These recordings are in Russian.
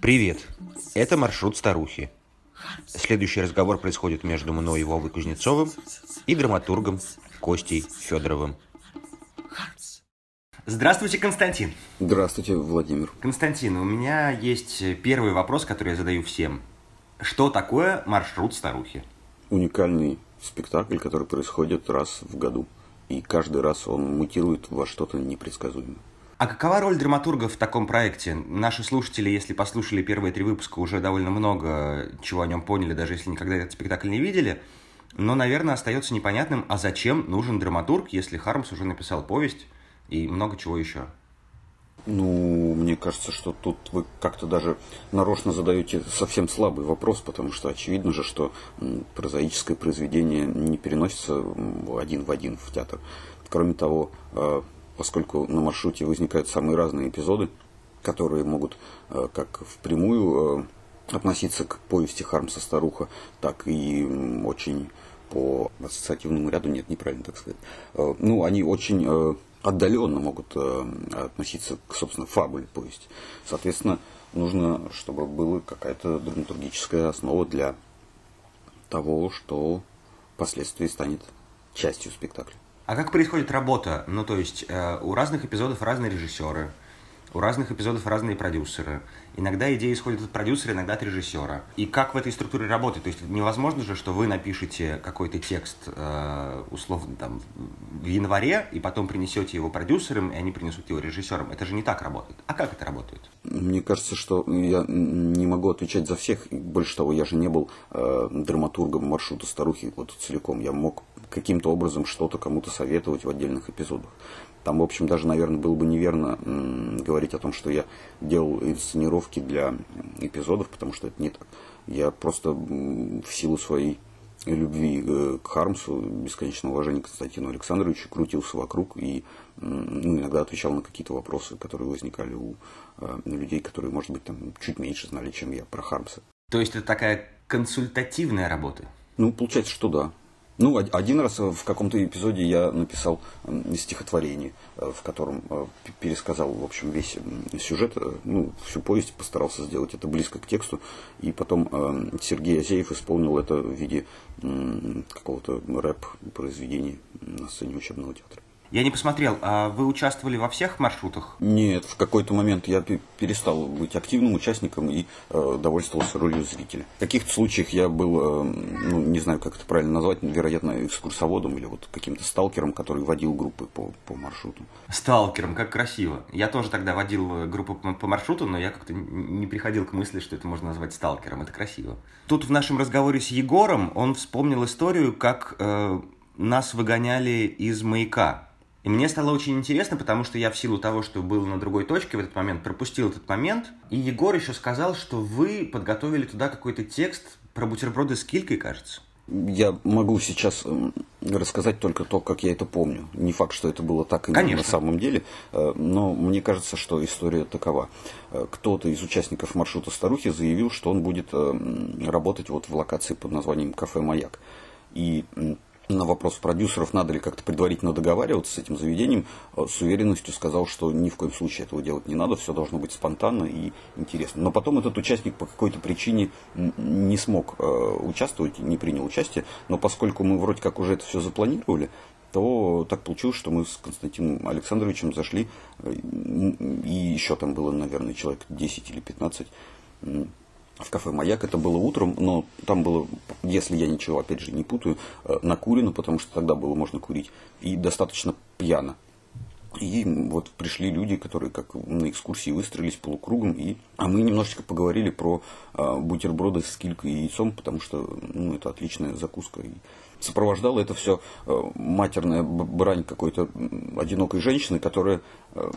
Привет, это маршрут старухи. Следующий разговор происходит между мной и Вовой Кузнецовым и драматургом Костей Федоровым. Здравствуйте, Константин. Здравствуйте, Владимир. Константин, у меня есть первый вопрос, который я задаю всем. Что такое маршрут старухи? Уникальный спектакль, который происходит раз в году. И каждый раз он мутирует во что-то непредсказуемое. А какова роль драматурга в таком проекте? Наши слушатели, если послушали первые три выпуска, уже довольно много чего о нем поняли, даже если никогда этот спектакль не видели. Но, наверное, остается непонятным, а зачем нужен драматург, если Хармс уже написал повесть и много чего еще? Ну, мне кажется, что тут вы как-то даже нарочно задаете совсем слабый вопрос, потому что очевидно же, что прозаическое произведение не переносится один в один в театр. Кроме того, э, поскольку на маршруте возникают самые разные эпизоды, которые могут э, как впрямую э, относиться к повести Хармса «Старуха», так и очень по ассоциативному ряду, нет, неправильно так сказать. Ну, они очень отдаленно могут э, относиться к, собственно, фабуле повести. Соответственно, нужно, чтобы была какая-то драматургическая основа для того, что впоследствии станет частью спектакля. А как происходит работа? Ну, то есть, э, у разных эпизодов разные режиссеры, у разных эпизодов разные продюсеры. Иногда идеи исходят от продюсера, иногда от режиссера. И как в этой структуре работает? То есть невозможно же, что вы напишете какой-то текст, э, условно, там, в январе, и потом принесете его продюсерам, и они принесут его режиссерам. Это же не так работает. А как это работает? Мне кажется, что я не могу отвечать за всех. Больше того, я же не был э, драматургом маршрута старухи вот целиком. Я мог каким-то образом что-то кому-то советовать в отдельных эпизодах. Там, в общем, даже, наверное, было бы неверно говорить о том, что я делал инсценировки для эпизодов, потому что это не так. Я просто в силу своей любви э, к Хармсу, бесконечного уважения к Константину Александровичу, крутился вокруг и ну, иногда отвечал на какие-то вопросы, которые возникали у э, людей, которые, может быть, там чуть меньше знали, чем я про Хармса. То есть это такая консультативная работа? Ну, получается, что да. Ну, один раз в каком-то эпизоде я написал стихотворение, э, в котором э, пересказал, в общем, весь сюжет, э, ну, всю повесть постарался сделать это близко к тексту, и потом Сергей Азеев исполнил это в виде какого-то рэп-произведения на сцене учебного театра. Я не посмотрел, а вы участвовали во всех маршрутах? Нет, в какой-то момент я перестал быть активным участником и э, довольствовался ролью зрителя. В каких-то случаях я был, э, ну, не знаю, как это правильно назвать, вероятно, экскурсоводом или вот каким-то сталкером, который водил группы по, по маршруту. Сталкером, как красиво. Я тоже тогда водил группу по, по маршруту, но я как-то не приходил к мысли, что это можно назвать сталкером. Это красиво. Тут в нашем разговоре с Егором он вспомнил историю, как э, нас выгоняли из маяка и мне стало очень интересно, потому что я в силу того, что был на другой точке в этот момент, пропустил этот момент. И Егор еще сказал, что вы подготовили туда какой-то текст про бутерброды с килькой, кажется. Я могу сейчас рассказать только то, как я это помню. Не факт, что это было так и на самом деле, э, но мне кажется, что история такова. Э, кто-то из участников маршрута старухи заявил, что он будет э, работать вот в локации под названием «Кафе Маяк». И на вопрос продюсеров, надо ли как-то предварительно договариваться с этим заведением, э, с уверенностью сказал, что ни в коем случае этого делать не надо, все должно быть спонтанно и интересно. Но потом этот участник по какой-то причине не смог э, участвовать, не принял участие, но поскольку мы вроде как уже это все запланировали, то так получилось, что мы с Константином Александровичем зашли, э, и еще там было, наверное, человек 10 или 15 в кафе «Маяк». Это было утром, но там было, если я ничего, опять же, не путаю, э, накурено, потому что тогда было можно курить, и достаточно пьяно. И вот пришли люди, которые как на экскурсии выстроились полукругом, и, а мы немножечко поговорили про а, бутерброды с килькой и яйцом, потому что ну, это отличная закуска. И сопровождало это все а, матерная брань какой-то одинокой женщины, которая а,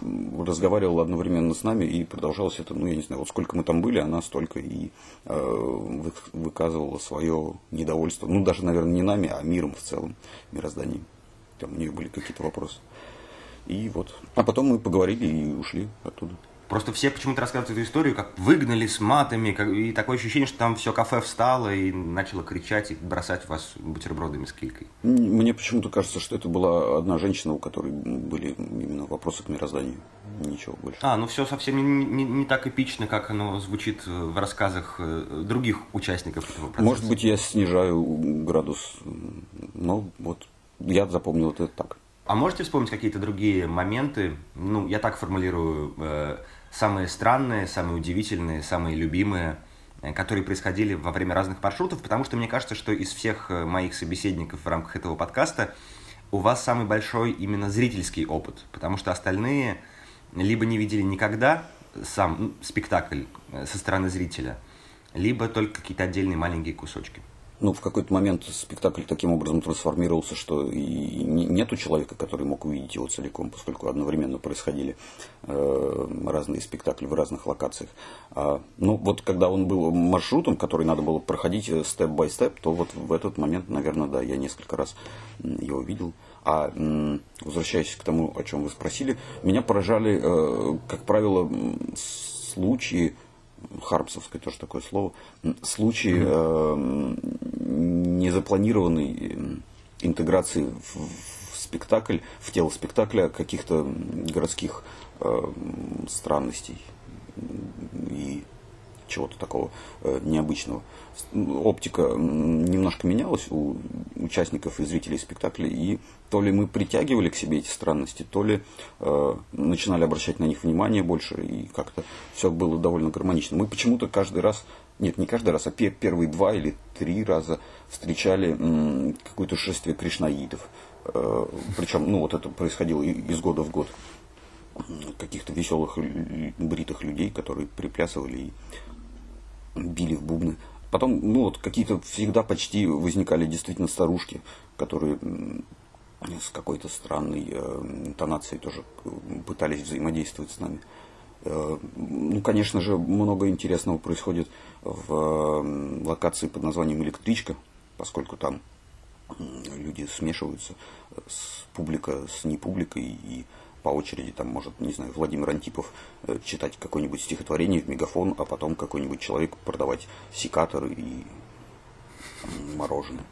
разговаривала одновременно с нами, и продолжалось это, ну, я не знаю, вот сколько мы там были, она столько и а, выказывала свое недовольство, ну, даже, наверное, не нами, а миром в целом, мирозданием. Там у нее были какие-то вопросы. И вот. А потом мы поговорили и ушли оттуда. Просто все почему-то рассказывают эту историю, как выгнали с матами, как, и такое ощущение, что там все кафе встало и начало кричать и бросать вас бутербродами с килькой. Мне почему-то кажется, что это была одна женщина, у которой были именно вопросы к мирозданию. Ничего больше. А, ну все совсем не, не, не так эпично, как оно звучит в рассказах э, других участников этого процесса. Может быть, я снижаю градус, но вот я запомнил это так. А можете вспомнить какие-то другие моменты? Ну, я так формулирую, э, самые странные, самые удивительные, самые любимые, э, которые происходили во время разных маршрутов, потому что мне кажется, что из всех э, моих собеседников в рамках этого подкаста у вас самый большой именно зрительский опыт, потому что остальные либо не видели никогда сам спектакль э, со стороны зрителя, либо только какие-то отдельные маленькие кусочки ну, в какой-то момент спектакль таким образом трансформировался, что и нету человека, который мог увидеть его целиком, поскольку одновременно происходили э, разные спектакли в разных локациях. А, ну, вот когда он был маршрутом, который надо было проходить степ-бай-степ, то вот в этот момент, наверное, да, я несколько раз его видел. А возвращаясь к тому, о чем вы спросили, меня поражали, э, как правило, случаи, хармсовское тоже такое слово, случаи э, незапланированной интеграции в, в спектакль, в тело спектакля каких-то городских э, странностей. И чего-то такого э, необычного. Оптика немножко менялась у участников и зрителей спектакля, и то ли мы притягивали к себе эти странности, то ли э, начинали обращать на них внимание больше, и как-то все было довольно гармонично. Мы почему-то каждый раз, нет, не каждый раз, а первые два или три раза встречали м, какое-то шествие кришнаитов. Э, причем, ну вот это происходило из года в год каких-то веселых бритых людей, которые приплясывали и били в бубны. Потом, ну вот, какие-то всегда почти возникали действительно старушки, которые с какой-то странной э, интонацией тоже пытались взаимодействовать с нами. Э, ну, конечно же, много интересного происходит в э, локации под названием «Электричка», поскольку там люди смешиваются с публика с непубликой и по очереди, там может, не знаю, Владимир Антипов э, читать какое-нибудь стихотворение в мегафон, а потом какой-нибудь человек продавать секаторы и мороженое.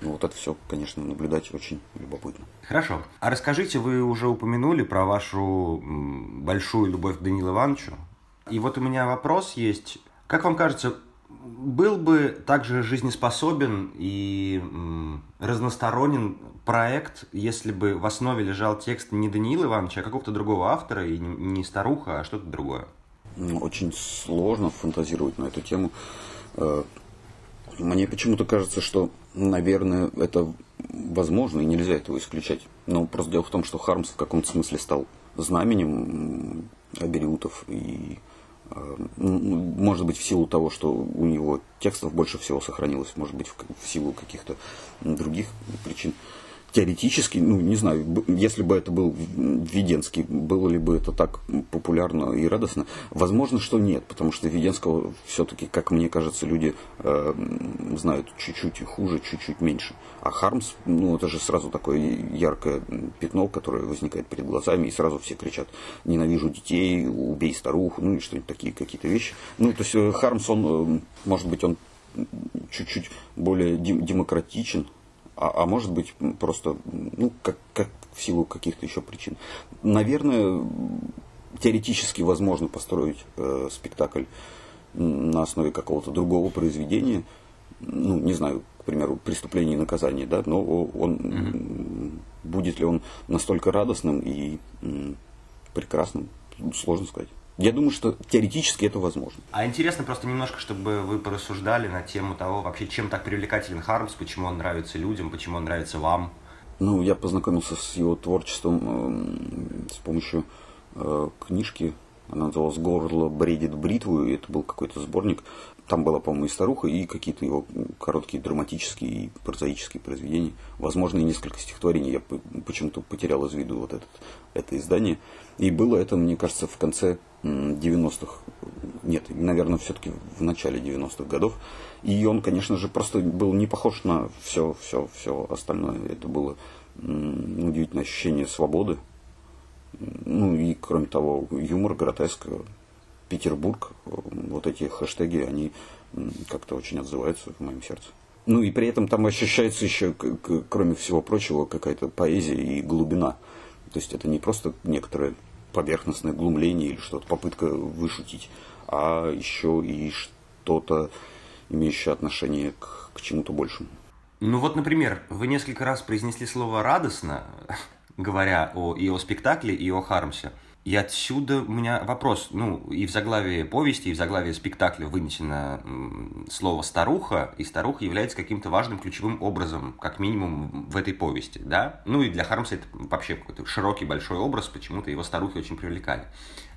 Ну, вот это все, конечно, наблюдать очень любопытно. Хорошо. А расскажите, вы уже упомянули про вашу большую любовь к Данилу Ивановичу. И вот у меня вопрос есть. Как вам кажется, был бы также жизнеспособен и разносторонен проект, если бы в основе лежал текст не Даниила Ивановича, а какого-то другого автора, и не старуха, а что-то другое? Ну, очень сложно фантазировать на эту тему. Э, мне почему-то кажется, что, наверное, это возможно, и нельзя этого исключать. Но просто дело в том, что Хармс в каком-то смысле стал знаменем Абериутов и может быть, в силу того, что у него текстов больше всего сохранилось, может быть, в силу каких-то других причин теоретически, ну, не знаю, если бы это был Веденский, было ли бы это так популярно и радостно? Возможно, что нет, потому что Веденского все-таки, как мне кажется, люди э, знают чуть-чуть хуже, чуть-чуть меньше. А Хармс, ну, это же сразу такое яркое пятно, которое возникает перед глазами, и сразу все кричат «ненавижу детей», «убей старуху», ну, и что-нибудь такие какие-то вещи. Ну, то есть э, Хармс, он, э, может быть, он чуть-чуть более демократичен, а, а может быть просто, ну, как, как в силу каких-то еще причин. Наверное, теоретически возможно построить э, спектакль на основе какого-то другого произведения, ну, не знаю, к примеру, преступление и наказание, да, но он, угу. будет ли он настолько радостным и м, прекрасным, сложно сказать. Я думаю, что теоретически это возможно. А интересно просто немножко, чтобы вы порассуждали на тему того, вообще, чем так привлекателен Хармс, почему он нравится людям, почему он нравится вам. Ну, я познакомился с его творчеством э, с помощью э, книжки. Она называлась «Горло бредит бритву», и это был какой-то сборник. Там была, по-моему, и старуха, и какие-то его короткие драматические и прозаические произведения. Возможно, и несколько стихотворений. Я почему-то потерял из виду вот этот, это издание. И было это, мне кажется, в конце 90-х, нет, наверное, все-таки в начале 90-х годов. И он, конечно же, просто был не похож на все, все, все остальное. Это было удивительное ощущение свободы Ну и кроме того, юмор, гротеск, Петербург, вот эти хэштеги, они как-то очень отзываются в моем сердце. Ну и при этом там ощущается еще, кроме всего прочего, какая-то поэзия и глубина. То есть это не просто некоторое поверхностное глумление или что-то, попытка вышутить, а еще и что-то, имеющее отношение к, к чему-то большему. Ну вот, например, вы несколько раз произнесли слово «радостно», говоря о, и о спектакле, и о Хармсе. И отсюда у меня вопрос. Ну, и в заглавии повести, и в заглавии спектакля вынесено слово «старуха», и старуха является каким-то важным ключевым образом, как минимум, в этой повести, да? Ну, и для Хармса это вообще какой-то широкий, большой образ, почему-то его старухи очень привлекали.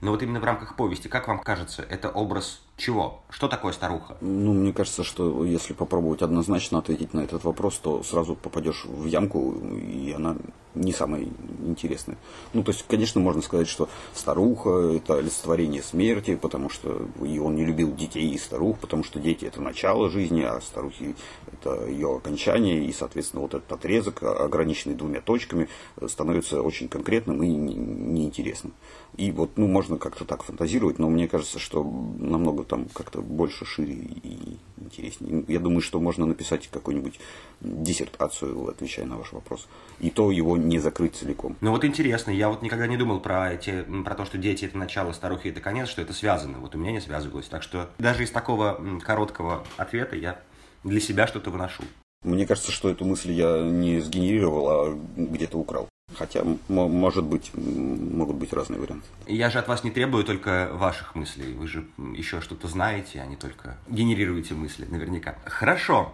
Но вот именно в рамках повести, как вам кажется, это образ чего? Что такое старуха? Ну, мне кажется, что если попробовать однозначно ответить на этот вопрос, то сразу попадешь в ямку, и она не самая интересная. Ну, то есть, конечно, можно сказать, что старуха – это олицетворение смерти, потому что и он не любил детей и старух, потому что дети – это начало жизни, а старухи – это ее окончание, и, соответственно, вот этот отрезок, ограниченный двумя точками, становится очень конкретным и неинтересным. И вот, ну, можно как-то так фантазировать, но мне кажется, что намного там как-то больше, шире и интереснее. Я думаю, что можно написать какую-нибудь диссертацию, отвечая на ваш вопрос. И то его не закрыть целиком. Ну вот интересно, я вот никогда не думал про, эти, про то, что дети это начало, старухи это конец, что это связано. Вот у меня не связывалось. Так что даже из такого короткого ответа я для себя что-то выношу. Мне кажется, что эту мысль я не сгенерировал, а где-то украл. Хотя, может быть, могут быть разные варианты. Я же от вас не требую только ваших мыслей. Вы же еще что-то знаете, а не только генерируете мысли, наверняка. Хорошо.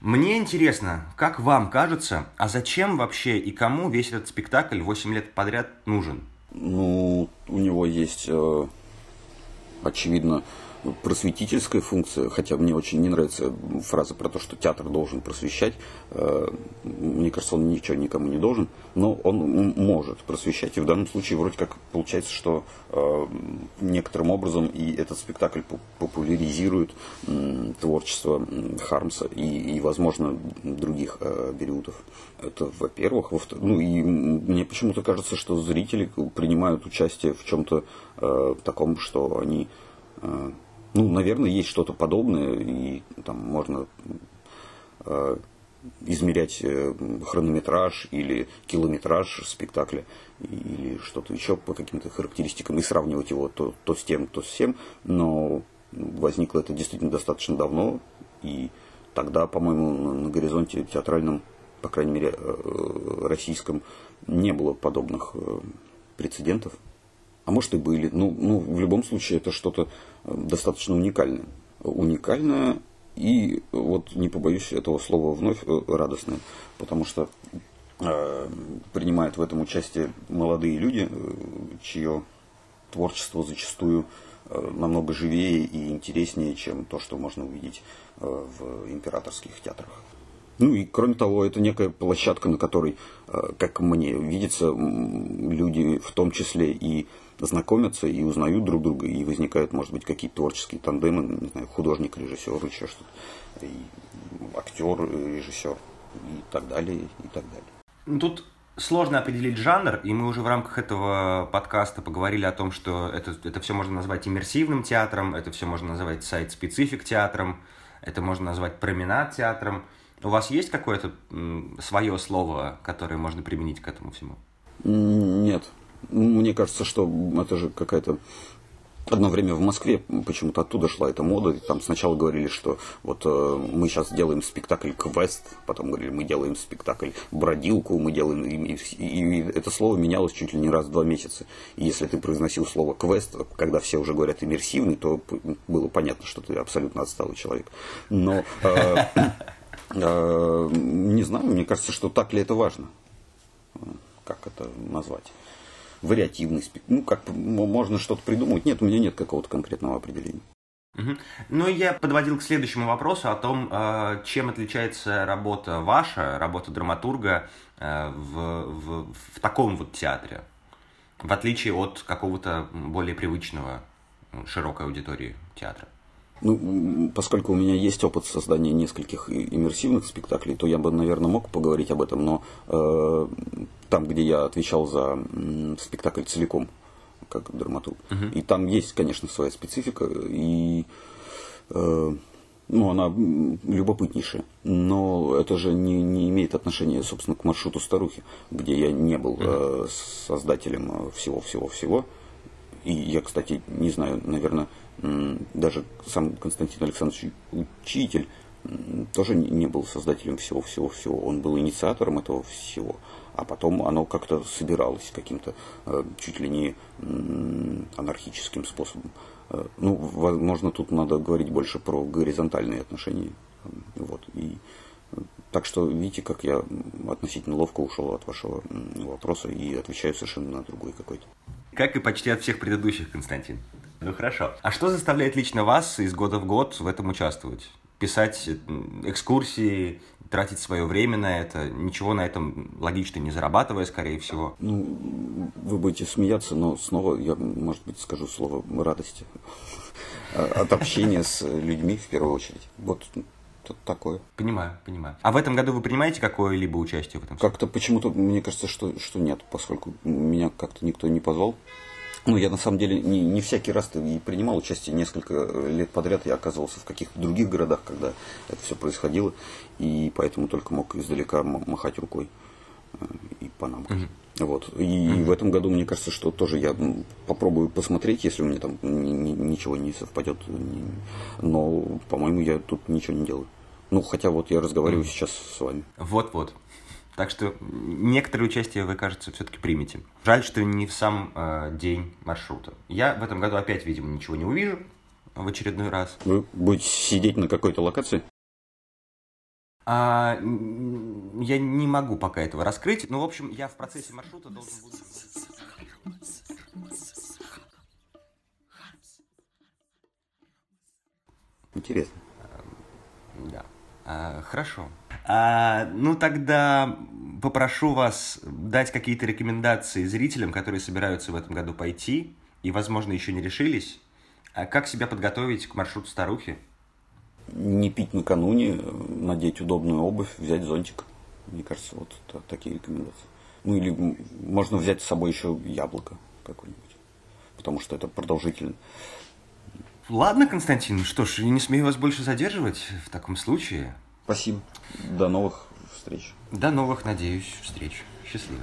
Мне интересно, как вам кажется, а зачем вообще и кому весь этот спектакль 8 лет подряд нужен? Ну, у него есть, э, очевидно, просветительская функция, хотя мне очень не нравится фраза про то, что театр должен просвещать. Э, мне кажется, он ничего никому не должен, но он может просвещать. И в данном случае вроде как получается, что э, некоторым образом и этот спектакль популяризирует творчество Хармса и, и возможно, других э, Бериутов. Это, во-первых. Во ну и мне почему-то кажется, что зрители принимают участие в чем-то таком, что они ну, наверное, есть что-то подобное, и там можно э, измерять э, хронометраж или километраж спектакля или что-то еще по каким-то характеристикам и сравнивать его то, то с тем, то с тем. Но возникло это действительно достаточно давно, и тогда, по-моему, на, горизонте театральном, по крайней мере, э, российском, не было подобных э, прецедентов а может и были. Ну, ну, в любом случае это что-то э, достаточно уникальное. Уникальное и, вот не побоюсь этого слова вновь, э, радостное. Потому что э, принимают в этом участие молодые люди, э, чье творчество зачастую э, намного живее и интереснее, чем то, что можно увидеть э, в императорских театрах. Ну и кроме того, это некая площадка, на которой, как мне видится, люди в том числе и знакомятся и узнают друг друга, и возникают, может быть, какие-то творческие тандемы, не знаю, художник, режиссер, еще что-то, актер, режиссер, и так далее, и так далее. Ну, тут сложно определить жанр, и мы уже в рамках этого подкаста поговорили о том, что это, это все можно назвать иммерсивным театром, это все можно назвать сайт-специфик театром, это можно назвать променад театром. У вас есть какое-то свое слово, которое можно применить к этому всему? Нет, мне кажется, что это же какая-то Одно время в Москве почему-то оттуда шла эта мода. И там сначала говорили, что вот э, мы сейчас делаем спектакль квест, потом говорили, мы делаем спектакль бродилку, мы делаем... И, и, и это слово менялось чуть ли не раз в два месяца. И если ты произносил слово квест, когда все уже говорят иммерсивный, то было понятно, что ты абсолютно отсталый человек. Но э, не знаю, мне кажется, что так ли это важно. Как это назвать? вариативный спектакль. Ну, как можно что-то придумать. Нет, у меня нет какого-то конкретного определения. Угу. Ну, я подводил к следующему вопросу о том, э, чем отличается работа ваша, работа драматурга э, в, в, в таком вот театре, в отличие от какого-то более привычного широкой аудитории театра. Ну, поскольку у меня есть опыт создания нескольких иммерсивных спектаклей, то я бы, наверное, мог поговорить об этом, но э, там, где я отвечал за э, спектакль целиком, как драматург, uh-huh. и там есть, конечно, своя специфика, и э, ну, она любопытнейшая. Но это же не, не имеет отношения, собственно, к маршруту старухи, где я не был э, создателем всего-всего-всего. И я, кстати, не знаю, наверное, даже сам Константин Александрович Учитель тоже не был создателем всего-всего-всего. Он был инициатором этого всего. А потом оно как-то собиралось каким-то э, чуть ли не анархическим способом. Э, ну, возможно, тут надо говорить больше про горизонтальные отношения. Вот. И, э, так что видите, как я относительно ловко ушел от вашего вопроса и отвечаю совершенно на другой какой-то. Как и почти от всех предыдущих, Константин. Ну хорошо. А что заставляет лично вас из года в год в этом участвовать? Писать экскурсии, тратить свое время на это, ничего на этом логично не зарабатывая, скорее всего. Ну, вы будете смеяться, но снова я, может быть, скажу слово радости от общения с людьми в первую очередь. Вот что-то такое. Понимаю, понимаю. А в этом году вы принимаете какое-либо участие в этом? Как-то почему-то мне кажется, что, что нет, поскольку меня как-то никто не позвал. Ну, я на самом деле не, не всякий раз и принимал участие. Несколько лет подряд я оказывался в каких-то других городах, когда это все происходило. И поэтому только мог издалека махать рукой э, и по нам. Угу. Вот. И mm-hmm. в этом году, мне кажется, что тоже я попробую посмотреть, если у меня там ничего не совпадет. Но, по-моему, я тут ничего не делаю. Ну, хотя вот я разговариваю mm-hmm. сейчас с вами. Вот-вот. Так что некоторое участие вы, кажется, все-таки примете. Жаль, что не в сам э, день маршрута. Я в этом году опять, видимо, ничего не увижу в очередной раз. Вы будете сидеть на какой-то локации? А, я не могу пока этого раскрыть, но, в общем, я в процессе маршрута должен буду... Интересно. Да. А, хорошо. А, ну, тогда попрошу вас дать какие-то рекомендации зрителям, которые собираются в этом году пойти и, возможно, еще не решились. А как себя подготовить к маршруту старухи? не пить накануне, надеть удобную обувь, взять зонтик. Мне кажется, вот такие рекомендации. Ну или можно взять с собой еще яблоко какое-нибудь, потому что это продолжительно. Ладно, Константин, что ж, не смею вас больше задерживать в таком случае. Спасибо. До новых встреч. До новых, надеюсь, встреч. Счастливо.